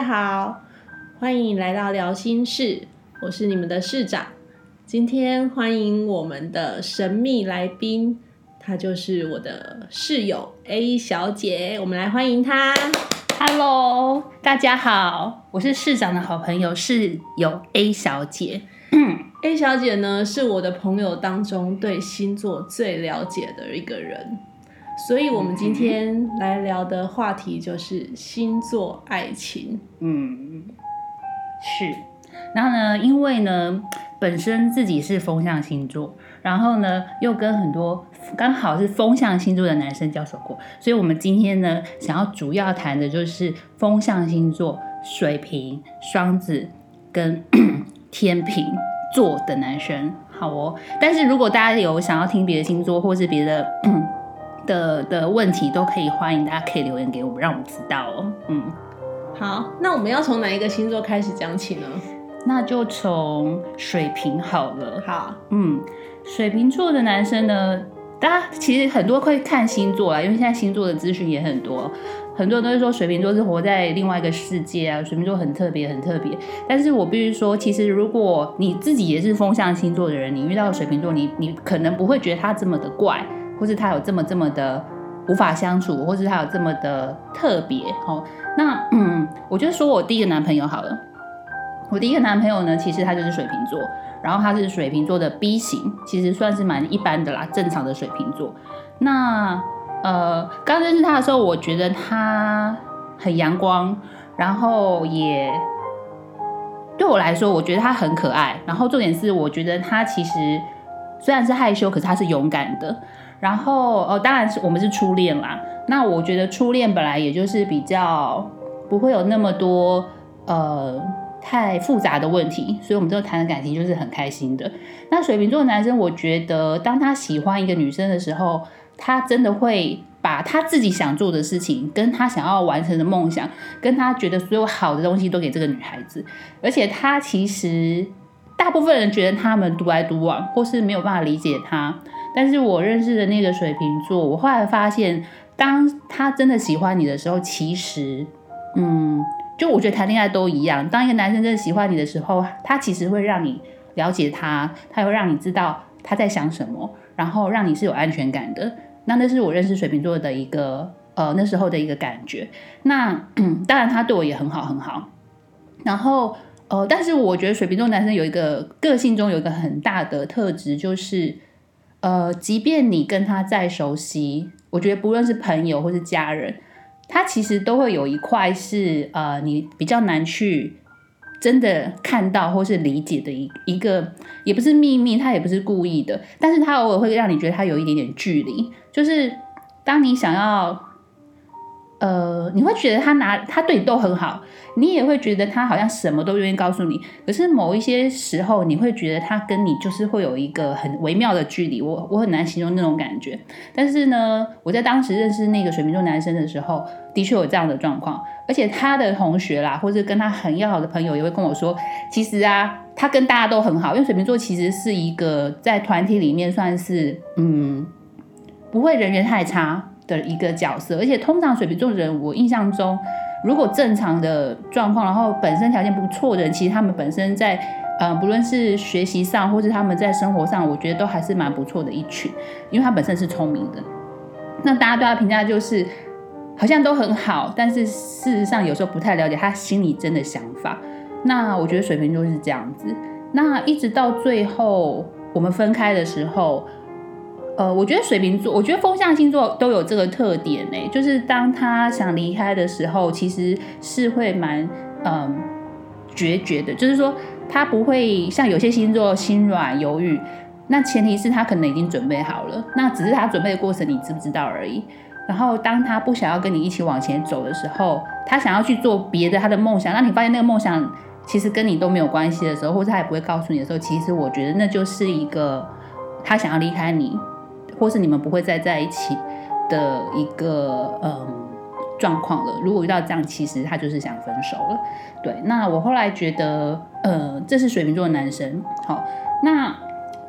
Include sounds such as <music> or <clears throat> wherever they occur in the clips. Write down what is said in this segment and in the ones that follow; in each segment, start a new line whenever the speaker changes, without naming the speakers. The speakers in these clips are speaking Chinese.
家好，欢迎来到聊心事，我是你们的市长。今天欢迎我们的神秘来宾，她就是我的室友 A 小姐，我们来欢迎她。
Hello，大家好，我是市长的好朋友室友 A 小姐。<clears throat>
A 小姐呢，是我的朋友当中对星座最了解的一个人，所以我们今天来聊的话题就是星座爱情。
嗯，是。然后呢，因为呢，本身自己是风象星座，然后呢，又跟很多刚好是风象星座的男生交手过，所以我们今天呢，想要主要谈的就是风象星座水瓶、双子跟 <coughs> 天平座的男生。好哦，但是如果大家有想要听别的星座或是别的的的问题，都可以欢迎大家可以留言给我们，让我们知道哦。嗯。
好，那我们要从哪一个星座开始讲起呢？
那就从水瓶好了。
好，
嗯，水瓶座的男生呢，大家其实很多会看星座啦，因为现在星座的资讯也很多，很多人都会说水瓶座是活在另外一个世界啊，水瓶座很特别，很特别。但是我必须说，其实如果你自己也是风象星座的人，你遇到水瓶座，你你可能不会觉得他这么的怪，或是他有这么这么的无法相处，或是他有这么的特别哦。那嗯，我就说我第一个男朋友好了。我第一个男朋友呢，其实他就是水瓶座，然后他是水瓶座的 B 型，其实算是蛮一般的啦，正常的水瓶座。那呃，刚认识他的时候，我觉得他很阳光，然后也对我来说，我觉得他很可爱。然后重点是，我觉得他其实虽然是害羞，可是他是勇敢的。然后哦，当然是我们是初恋啦。那我觉得初恋本来也就是比较不会有那么多呃。太复杂的问题，所以我们这个谈的感情就是很开心的。那水瓶座的男生，我觉得当他喜欢一个女生的时候，他真的会把他自己想做的事情，跟他想要完成的梦想，跟他觉得所有好的东西都给这个女孩子。而且他其实大部分人觉得他们独来独往，或是没有办法理解他。但是我认识的那个水瓶座，我后来发现，当他真的喜欢你的时候，其实，嗯。就我觉得谈恋爱都一样，当一个男生真的喜欢你的时候，他其实会让你了解他，他会让你知道他在想什么，然后让你是有安全感的。那那是我认识水瓶座的一个呃那时候的一个感觉。那，<clears throat> 当然他对我也很好很好。然后呃，但是我觉得水瓶座男生有一个个性中有一个很大的特质，就是呃，即便你跟他再熟悉，我觉得不论是朋友或是家人。他其实都会有一块是呃，你比较难去真的看到或是理解的一一个，也不是秘密，他也不是故意的，但是他偶尔会让你觉得他有一点点距离，就是当你想要。呃，你会觉得他拿他对你都很好，你也会觉得他好像什么都愿意告诉你。可是某一些时候，你会觉得他跟你就是会有一个很微妙的距离。我我很难形容那种感觉。但是呢，我在当时认识那个水瓶座男生的时候，的确有这样的状况。而且他的同学啦，或者跟他很要好的朋友也会跟我说，其实啊，他跟大家都很好，因为水瓶座其实是一个在团体里面算是嗯，不会人缘太差。的一个角色，而且通常水瓶座的人，我印象中，如果正常的状况，然后本身条件不错的人，其实他们本身在呃，不论是学习上，或是他们在生活上，我觉得都还是蛮不错的一群，因为他本身是聪明的。那大家对他评价就是好像都很好，但是事实上有时候不太了解他心里真的想法。那我觉得水瓶座是这样子。那一直到最后我们分开的时候。呃，我觉得水瓶座，我觉得风象星座都有这个特点呢，就是当他想离开的时候，其实是会蛮嗯决绝的，就是说他不会像有些星座心软犹豫，那前提是他可能已经准备好了，那只是他准备的过程你知不知道而已。然后当他不想要跟你一起往前走的时候，他想要去做别的他的梦想，那你发现那个梦想其实跟你都没有关系的时候，或者他也不会告诉你的时候，其实我觉得那就是一个他想要离开你。或是你们不会再在一起的一个嗯状况了。如果遇到这样，其实他就是想分手了。对，那我后来觉得，呃，这是水瓶座的男生。好，那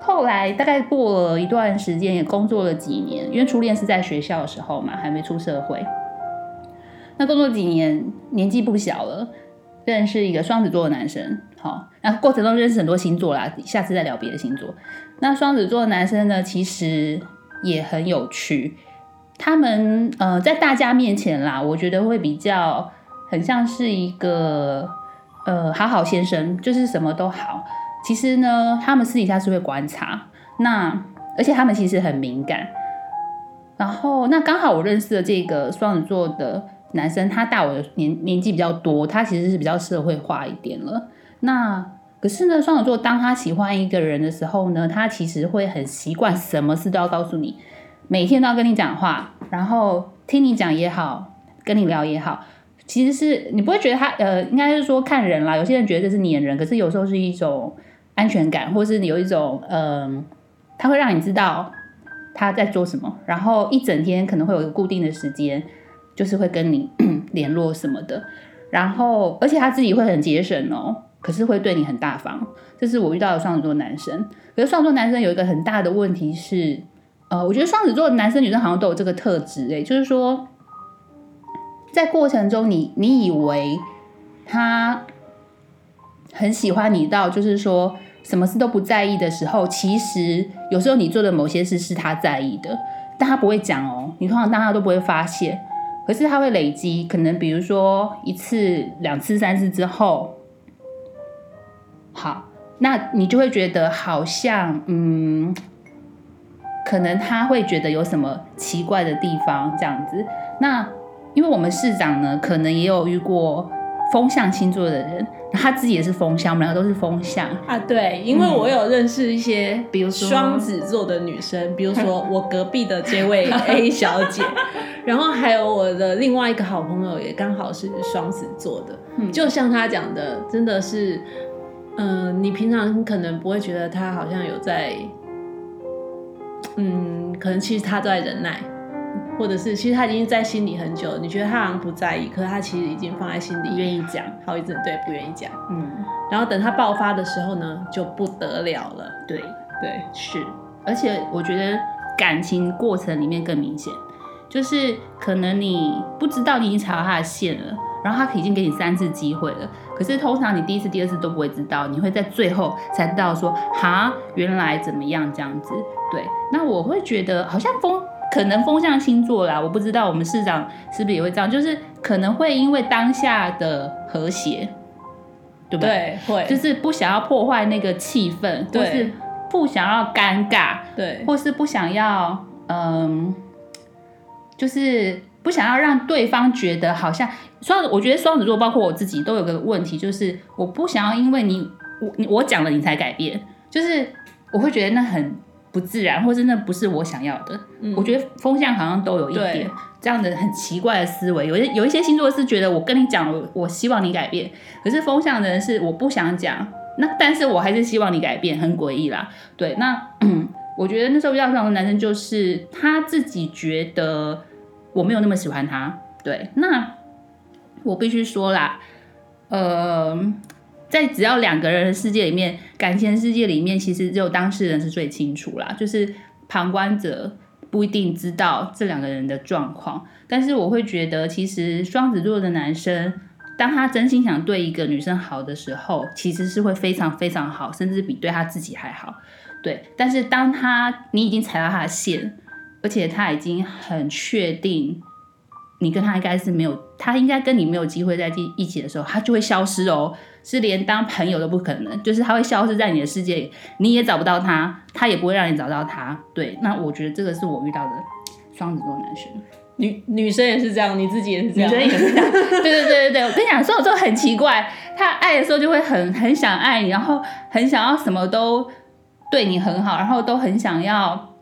后来大概过了一段时间，也工作了几年，因为初恋是在学校的时候嘛，还没出社会。那工作几年，年纪不小了。认识一个双子座的男生，好，那过程中认识很多星座啦，下次再聊别的星座。那双子座的男生呢，其实也很有趣，他们呃在大家面前啦，我觉得会比较很像是一个呃好好先生，就是什么都好。其实呢，他们私底下是会观察，那而且他们其实很敏感。然后那刚好我认识的这个双子座的。男生他大我的年年纪比较多，他其实是比较社会化一点了。那可是呢，双子座当他喜欢一个人的时候呢，他其实会很习惯什么事都要告诉你，每天都要跟你讲话，然后听你讲也好，跟你聊也好，其实是你不会觉得他呃，应该是说看人啦。有些人觉得这是黏人，可是有时候是一种安全感，或是你有一种嗯，他会让你知道他在做什么，然后一整天可能会有一个固定的时间。就是会跟你 <clears throat> 联络什么的，然后而且他自己会很节省哦，可是会对你很大方。这是我遇到的双子座男生。可是双子座男生有一个很大的问题是，呃，我觉得双子座男生女生好像都有这个特质，诶，就是说，在过程中你你以为他很喜欢你到就是说什么事都不在意的时候，其实有时候你做的某些事是他在意的，但他不会讲哦，你通常大家都不会发现。可是他会累积，可能比如说一次、两次、三次之后，好，那你就会觉得好像，嗯，可能他会觉得有什么奇怪的地方这样子。那因为我们市长呢，可能也有遇过风象星座的人。他自己也是风象，我们两个都是风象
啊。对，因为我有认识一些，比如说双子座的女生，比如说我隔壁的这位 <laughs> A 小姐，然后还有我的另外一个好朋友，也刚好是双子座的。嗯，就像他讲的，真的是，嗯，你平常可能不会觉得他好像有在，嗯，可能其实他都在忍耐。或者是，其实他已经在心里很久，你觉得他好像不在意，可是他其实已经放在心里，
愿意讲，
好一阵对，不愿意讲，嗯，然后等他爆发的时候呢，就不得了了，
对
对
是，而且我觉得感情过程里面更明显，就是可能你不知道你已经踩到他的线了，然后他已经给你三次机会了，可是通常你第一次、第二次都不会知道，你会在最后才知道说，哈，原来怎么样这样子，对，那我会觉得好像风。可能风象星座啦，我不知道我们市长是不是也会这样，就是可能会因为当下的和谐，对不
对？会，
就是不想要破坏那个气氛，或是不想要尴尬，
对，
或是不想要，嗯，就是不想要让对方觉得好像双，我觉得双子座包括我自己都有个问题，就是我不想要因为你我我讲了你才改变，就是我会觉得那很。不自然，或是那不是我想要的。我觉得风向好像都有一点这样的很奇怪的思维。有些有一些星座是觉得我跟你讲，我我希望你改变，可是风向的人是我不想讲，那但是我还是希望你改变，很诡异啦。对，那 <clears throat> 我觉得那时候遇到这样的男生，就是他自己觉得我没有那么喜欢他。对，那我必须说啦，呃。在只要两个人的世界里面，感情世界里面，其实只有当事人是最清楚啦。就是旁观者不一定知道这两个人的状况。但是我会觉得，其实双子座的男生，当他真心想对一个女生好的时候，其实是会非常非常好，甚至比对他自己还好。对，但是当他你已经踩到他的线，而且他已经很确定你跟他应该是没有，他应该跟你没有机会在一一起的时候，他就会消失哦。是连当朋友都不可能，就是他会消失在你的世界里，你也找不到他，他也不会让你找到他。对，那我觉得这个是我遇到的双子座男生，
女女生也是这样，你自己也是这样，
女生也是这样。对对对对对，我跟你讲，双子座很奇怪，他爱的时候就会很很想爱你，然后很想要什么都对你很好，然后都很想要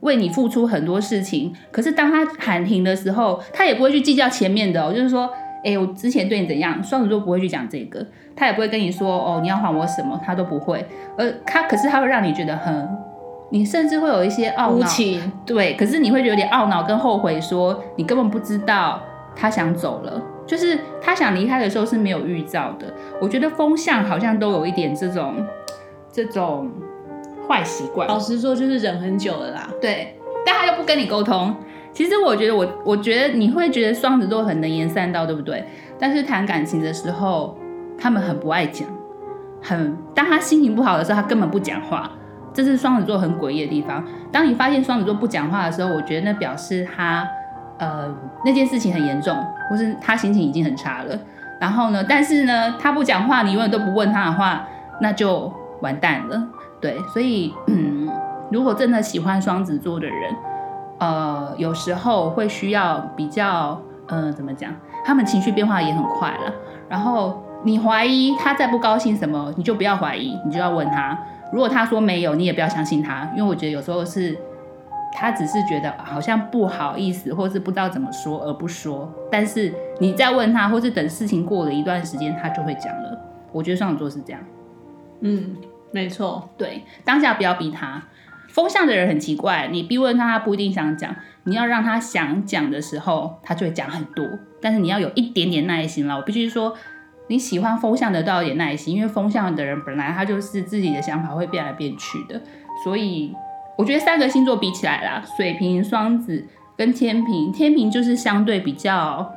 为你付出很多事情。可是当他喊停的时候，他也不会去计较前面的，就是说。哎，我之前对你怎样？双子座不会去讲这个，他也不会跟你说哦，你要还我什么，他都不会。而他可是他会让你觉得很，你甚至会有一些懊恼，对。可是你会有点懊恼跟后悔，说你根本不知道他想走了，就是他想离开的时候是没有预兆的。我觉得风向好像都有一点这种这种坏习惯。
老实说，就是忍很久了啦。
对，但他又不跟你沟通。其实我觉得，我我觉得你会觉得双子座很能言善道，对不对？但是谈感情的时候，他们很不爱讲，很当他心情不好的时候，他根本不讲话。这是双子座很诡异的地方。当你发现双子座不讲话的时候，我觉得那表示他呃那件事情很严重，或是他心情已经很差了。然后呢，但是呢，他不讲话，你永远都不问他的话，那就完蛋了。对，所以嗯，如果真的喜欢双子座的人，呃，有时候会需要比较呃怎么讲，他们情绪变化也很快了。然后你怀疑他在不高兴什么，你就不要怀疑，你就要问他。如果他说没有，你也不要相信他，因为我觉得有时候是他只是觉得好像不好意思，或是不知道怎么说而不说。但是你再问他，或是等事情过了一段时间，他就会讲了。我觉得双子座是这样。
嗯，没错，
对，当下不要逼他。风向的人很奇怪，你逼问他，他不一定想讲。你要让他想讲的时候，他就会讲很多。但是你要有一点点耐心了。我必须说。你喜欢风向的都要有点耐心，因为风向的人本来他就是自己的想法会变来变去的，所以我觉得三个星座比起来啦，水瓶、双子跟天平，天平就是相对比较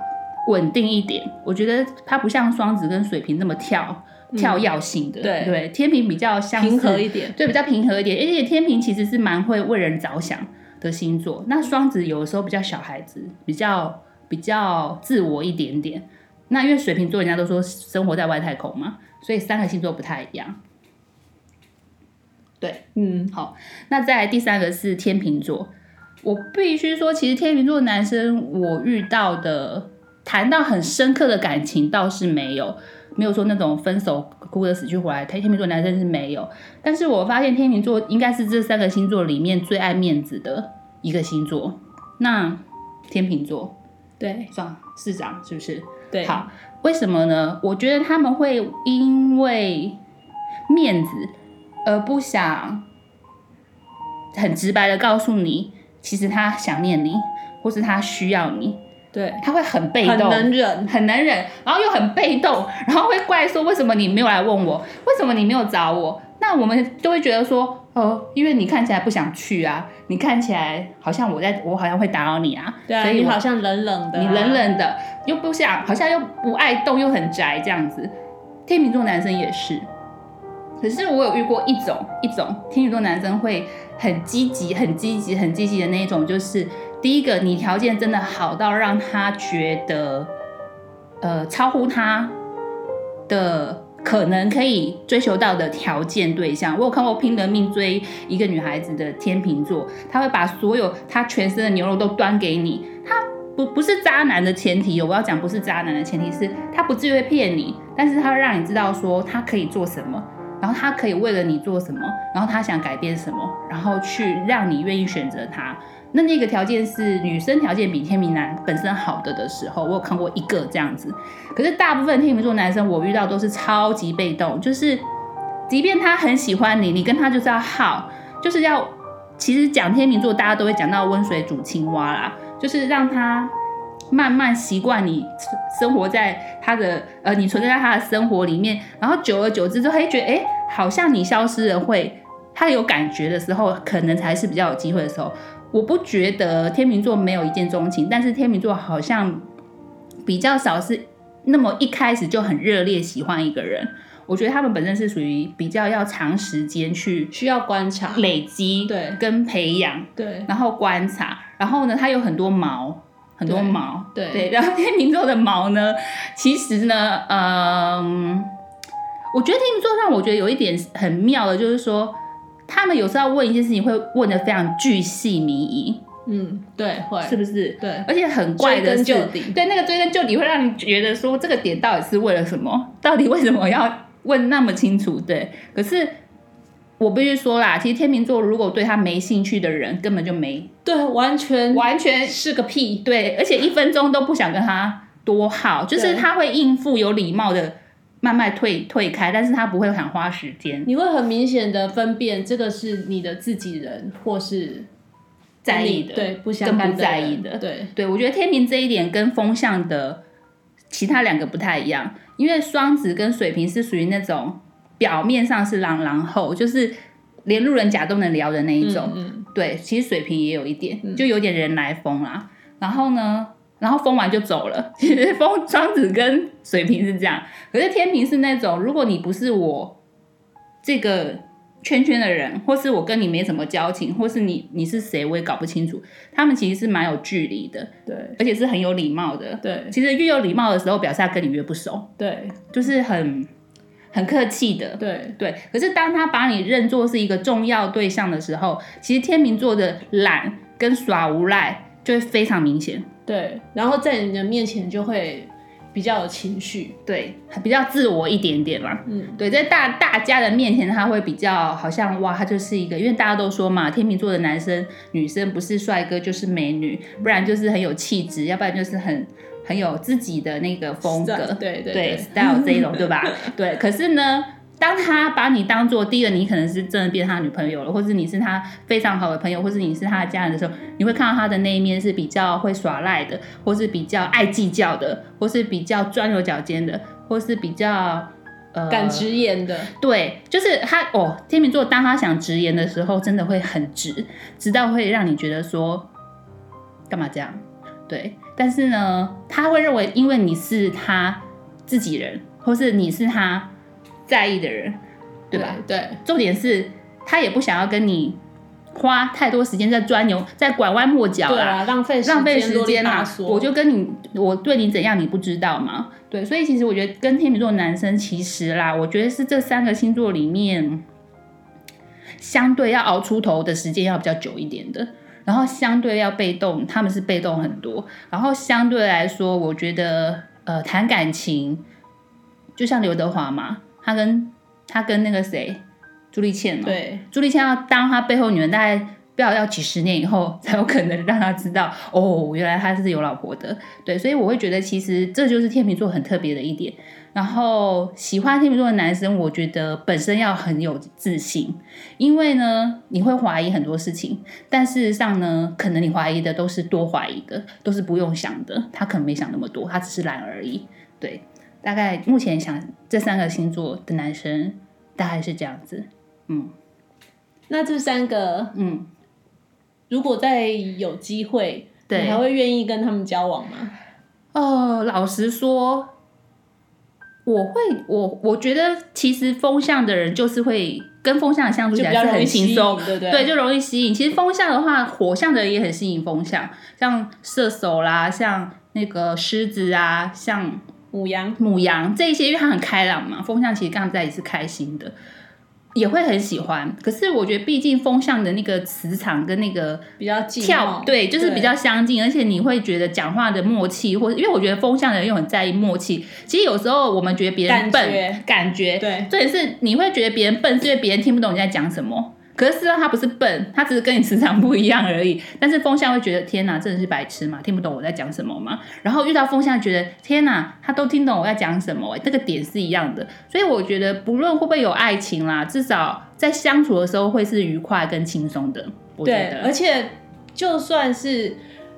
稳定一点。我觉得它不像双子跟水瓶那么跳跳跃性的，
对
对，天平比较相
平和一点，
对，比较平和一点。而且天平其实是蛮会为人着想的星座，那双子有的时候比较小孩子，比较比较自我一点点。那因为水瓶座人家都说生活在外太空嘛，所以三个星座不太一样。对，
嗯，
好，那再来第三个是天秤座。我必须说，其实天秤座男生我遇到的谈到很深刻的感情倒是没有，没有说那种分手哭得死去活来。天天秤座男生是没有，但是我发现天秤座应该是这三个星座里面最爱面子的一个星座。那天秤座，
对，
算市长是不是？
对，
好，为什么呢？我觉得他们会因为面子而不想很直白的告诉你，其实他想念你，或是他需要你。
对，
他会很被动，
很能忍，
很能忍，然后又很被动，然后会怪说为什么你没有来问我，为什么你没有找我？那我们就会觉得说。哦，因为你看起来不想去啊，你看起来好像我在我好像会打扰你啊，
对啊，你好像冷冷的，
你冷冷的又不想，好像又不爱动，又很宅这样子。天秤座男生也是，可是我有遇过一种一种天秤座男生会很积极、很积极、很积极的那一种，就是第一个你条件真的好到让他觉得，呃，超乎他的。可能可以追求到的条件对象，我有看过拼了命追一个女孩子的天秤座，他会把所有他全身的牛肉都端给你。他不不是渣男的前提，我要讲不是渣男的前提是他不至于会骗你，但是他会让你知道说他可以做什么，然后他可以为了你做什么，然后他想改变什么，然后去让你愿意选择他。那那个条件是女生条件比天秤男本身好的的时候，我有看过一个这样子。可是大部分天秤座男生我遇到都是超级被动，就是即便他很喜欢你，你跟他就是要耗，就是要。其实讲天秤座，大家都会讲到温水煮青蛙啦，就是让他慢慢习惯你生活在他的呃，你存在在他的生活里面，然后久而久之就会觉得，哎，好像你消失了会，他有感觉的时候，可能才是比较有机会的时候。我不觉得天秤座没有一见钟情，但是天秤座好像比较少是那么一开始就很热烈喜欢一个人。我觉得他们本身是属于比较要长时间去
需要观察、
累积
对
跟培养
对，
然后观察，然后呢，他有很多毛，很多毛
对
对，然后天秤座的毛呢，其实呢，嗯，我觉得天秤座让我觉得有一点很妙的，就是说。他们有时候要问一件事情，会问的非常巨细靡遗。
嗯，对，会
是不是？
对，
而且很怪的是，对那个追根究底，会让你觉得说这个点到底是为了什么？到底为什么要问那么清楚？对，可是我必须说啦，其实天秤座如果对他没兴趣的人，根本就没
对，完全
完全
是个屁。
对，而且一分钟都不想跟他多好，就是他会应付有礼貌的。慢慢退退开，但是他不会很花时间。
你会很明显的分辨这个是你的自己人，或是
在意的，
对，不
更不在
意
的，
对
对。我觉得天平这一点跟风向的其他两个不太一样，因为双子跟水瓶是属于那种表面上是狼狼后，就是连路人甲都能聊的那一种。对，其实水瓶也有一点，就有点人来疯啦。然后呢，然后疯完就走了。其 <laughs> 实疯双子跟水瓶是这样，可是天平是那种，如果你不是我这个圈圈的人，或是我跟你没什么交情，或是你你是谁，我也搞不清楚。他们其实是蛮有距离的，
对
而且是很有礼貌的。
对
其实越有礼貌的时候，表示他跟你越不熟，
对
就是很很客气的。
对
对，可是当他把你认作是一个重要对象的时候，其实天秤座的懒跟耍无赖就会非常明显。
对，然后在你的面前就会比较有情绪，
对，比较自我一点点嘛。
嗯，
对，在大大家的面前，他会比较好像哇，他就是一个，因为大家都说嘛，天秤座的男生女生不是帅哥就是美女，不然就是很有气质，要不然就是很很有自己的那个风格，
对对
对 style 这一种，对吧？<laughs> 对，可是呢。当他把你当做第一个，你可能是真的变他女朋友了，或是你是他非常好的朋友，或是你是他的家人的时候，你会看到他的那一面是比较会耍赖的，或是比较爱计较的，或是比较钻牛角尖的，或是比较呃
敢直言的，
对，就是他哦，天秤座当他想直言的时候，真的会很直，直到会让你觉得说干嘛这样？对，但是呢，他会认为因为你是他自己人，或是你是他在意的人，对吧？？
对
重点是他也不想要跟你花太多时间在钻牛，在拐弯抹角
啊，浪费
浪费时间啊！
吧嗦
我就跟你，我对你怎样，你不知道吗？对，所以其实我觉得跟天秤座男生，其实啦，我觉得是这三个星座里面，相对要熬出头的时间要比较久一点的，然后相对要被动，他们是被动很多，然后相对来说，我觉得呃谈感情，就像刘德华嘛，他跟他跟那个谁朱丽倩嘛，
对
朱丽倩要当他背后女人，大概不要要几十年以后才有可能让他知道，哦，原来他是有老婆的。对，所以我会觉得其实这就是天秤座很特别的一点。然后喜欢天秤座的男生，我觉得本身要很有自信，因为呢，你会怀疑很多事情，但事实上呢，可能你怀疑的都是多怀疑的，都是不用想的，他可能没想那么多，他只是懒而已。对，大概目前想这三个星座的男生大概是这样子。嗯
那这三个
嗯。
如果再有机会，
对
你还会愿意跟他们交往吗？
哦，老实说，我会，我我觉得其实风象的人就是会跟风象相处起来是很轻松，
对不对？
对，就容易吸引。其实风象的话，火象的人也很吸引风象，像射手啦，像那个狮子啊，像
母羊，
母羊这一些，因为他很开朗嘛，风象其实跟他们在一起是开心的，也会很喜欢。可是我觉得，毕竟风向的那个磁场跟那个
比较近
跳，对，就是比较相近，而且你会觉得讲话的默契，或者因为我觉得风向的人又很在意默契。其实有时候我们觉得别人
感
笨，
觉
感觉，
对
重点是你会觉得别人笨，是因为别人听不懂你在讲什么。可是事实上他不是笨，他只是跟你磁场不一样而已。但是风象会觉得天哪，真的是白痴嘛，听不懂我在讲什么嘛。然后遇到风象，觉得天哪，他都听懂我在讲什么、这个点是一样的。所以我觉得不论会不会有爱情啦，至少在相处的时候会是愉快跟轻松的。我觉
对，
得
而且就算是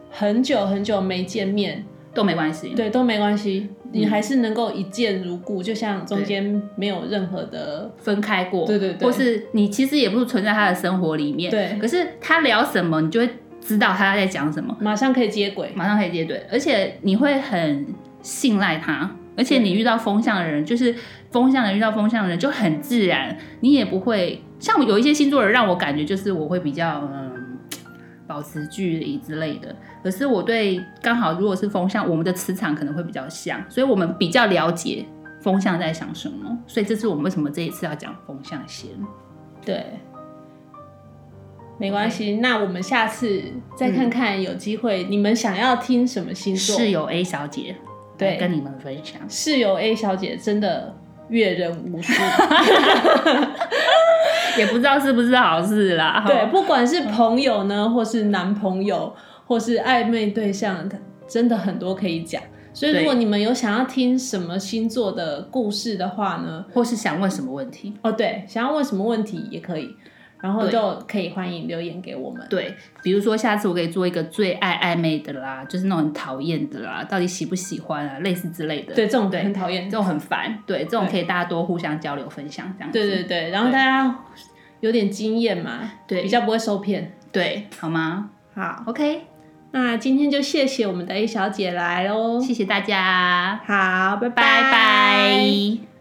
很久很久没见面，
都没关系。
对都没关系，
嗯
你还是能够一见如故，就像中间没有任何的
分开过，
对对对
或是你其实也不是存在他的生活里面，
对
可是他聊什么，你就会知道他在讲什么，
马上可以接轨。
马上可以接对，而且你会很信赖他，而且你遇到风向的人，就是风向的人遇到风向的人就很自然，你也不会像有一些星座的人让我感觉就是我会比较嗯。保持距离之类的，可是我对刚好如果是风向，我们的磁场可能会比较像，所以我们比较了解风向在想什么，所以这是我们为什么这一次要讲风向先。
对，没关系。那我们下次再看看，有机会、你们想要听什么星座？
室友 A 小姐
对
跟你们分享，
室友 A 小姐真的阅人无数。<laughs>
也不知道是不是好事啦。
对，不管是朋友呢，或是男朋友，或是暧昧对象，真的很多可以讲。所以，如果你们有想要听什么星座的故事的话呢，
或是想问什么问题？
哦，对，想要问什么问题也可以，然后就可以欢迎留言给我们。
对，比如说下次我可以做一个最爱暧昧的啦，就是那种很讨厌的啦，到底喜不喜欢啊，类似之类的。
对，这种
对
很讨厌
这。种很烦。对，这种可以大家多互相交流分享这样子。
对对对，然后大家有点经验嘛，
对
比较不会受骗。
对，好吗
好
，？OK，
那今天就谢谢我们的 A 小姐来喽，
谢谢大家，
好，拜
拜拜。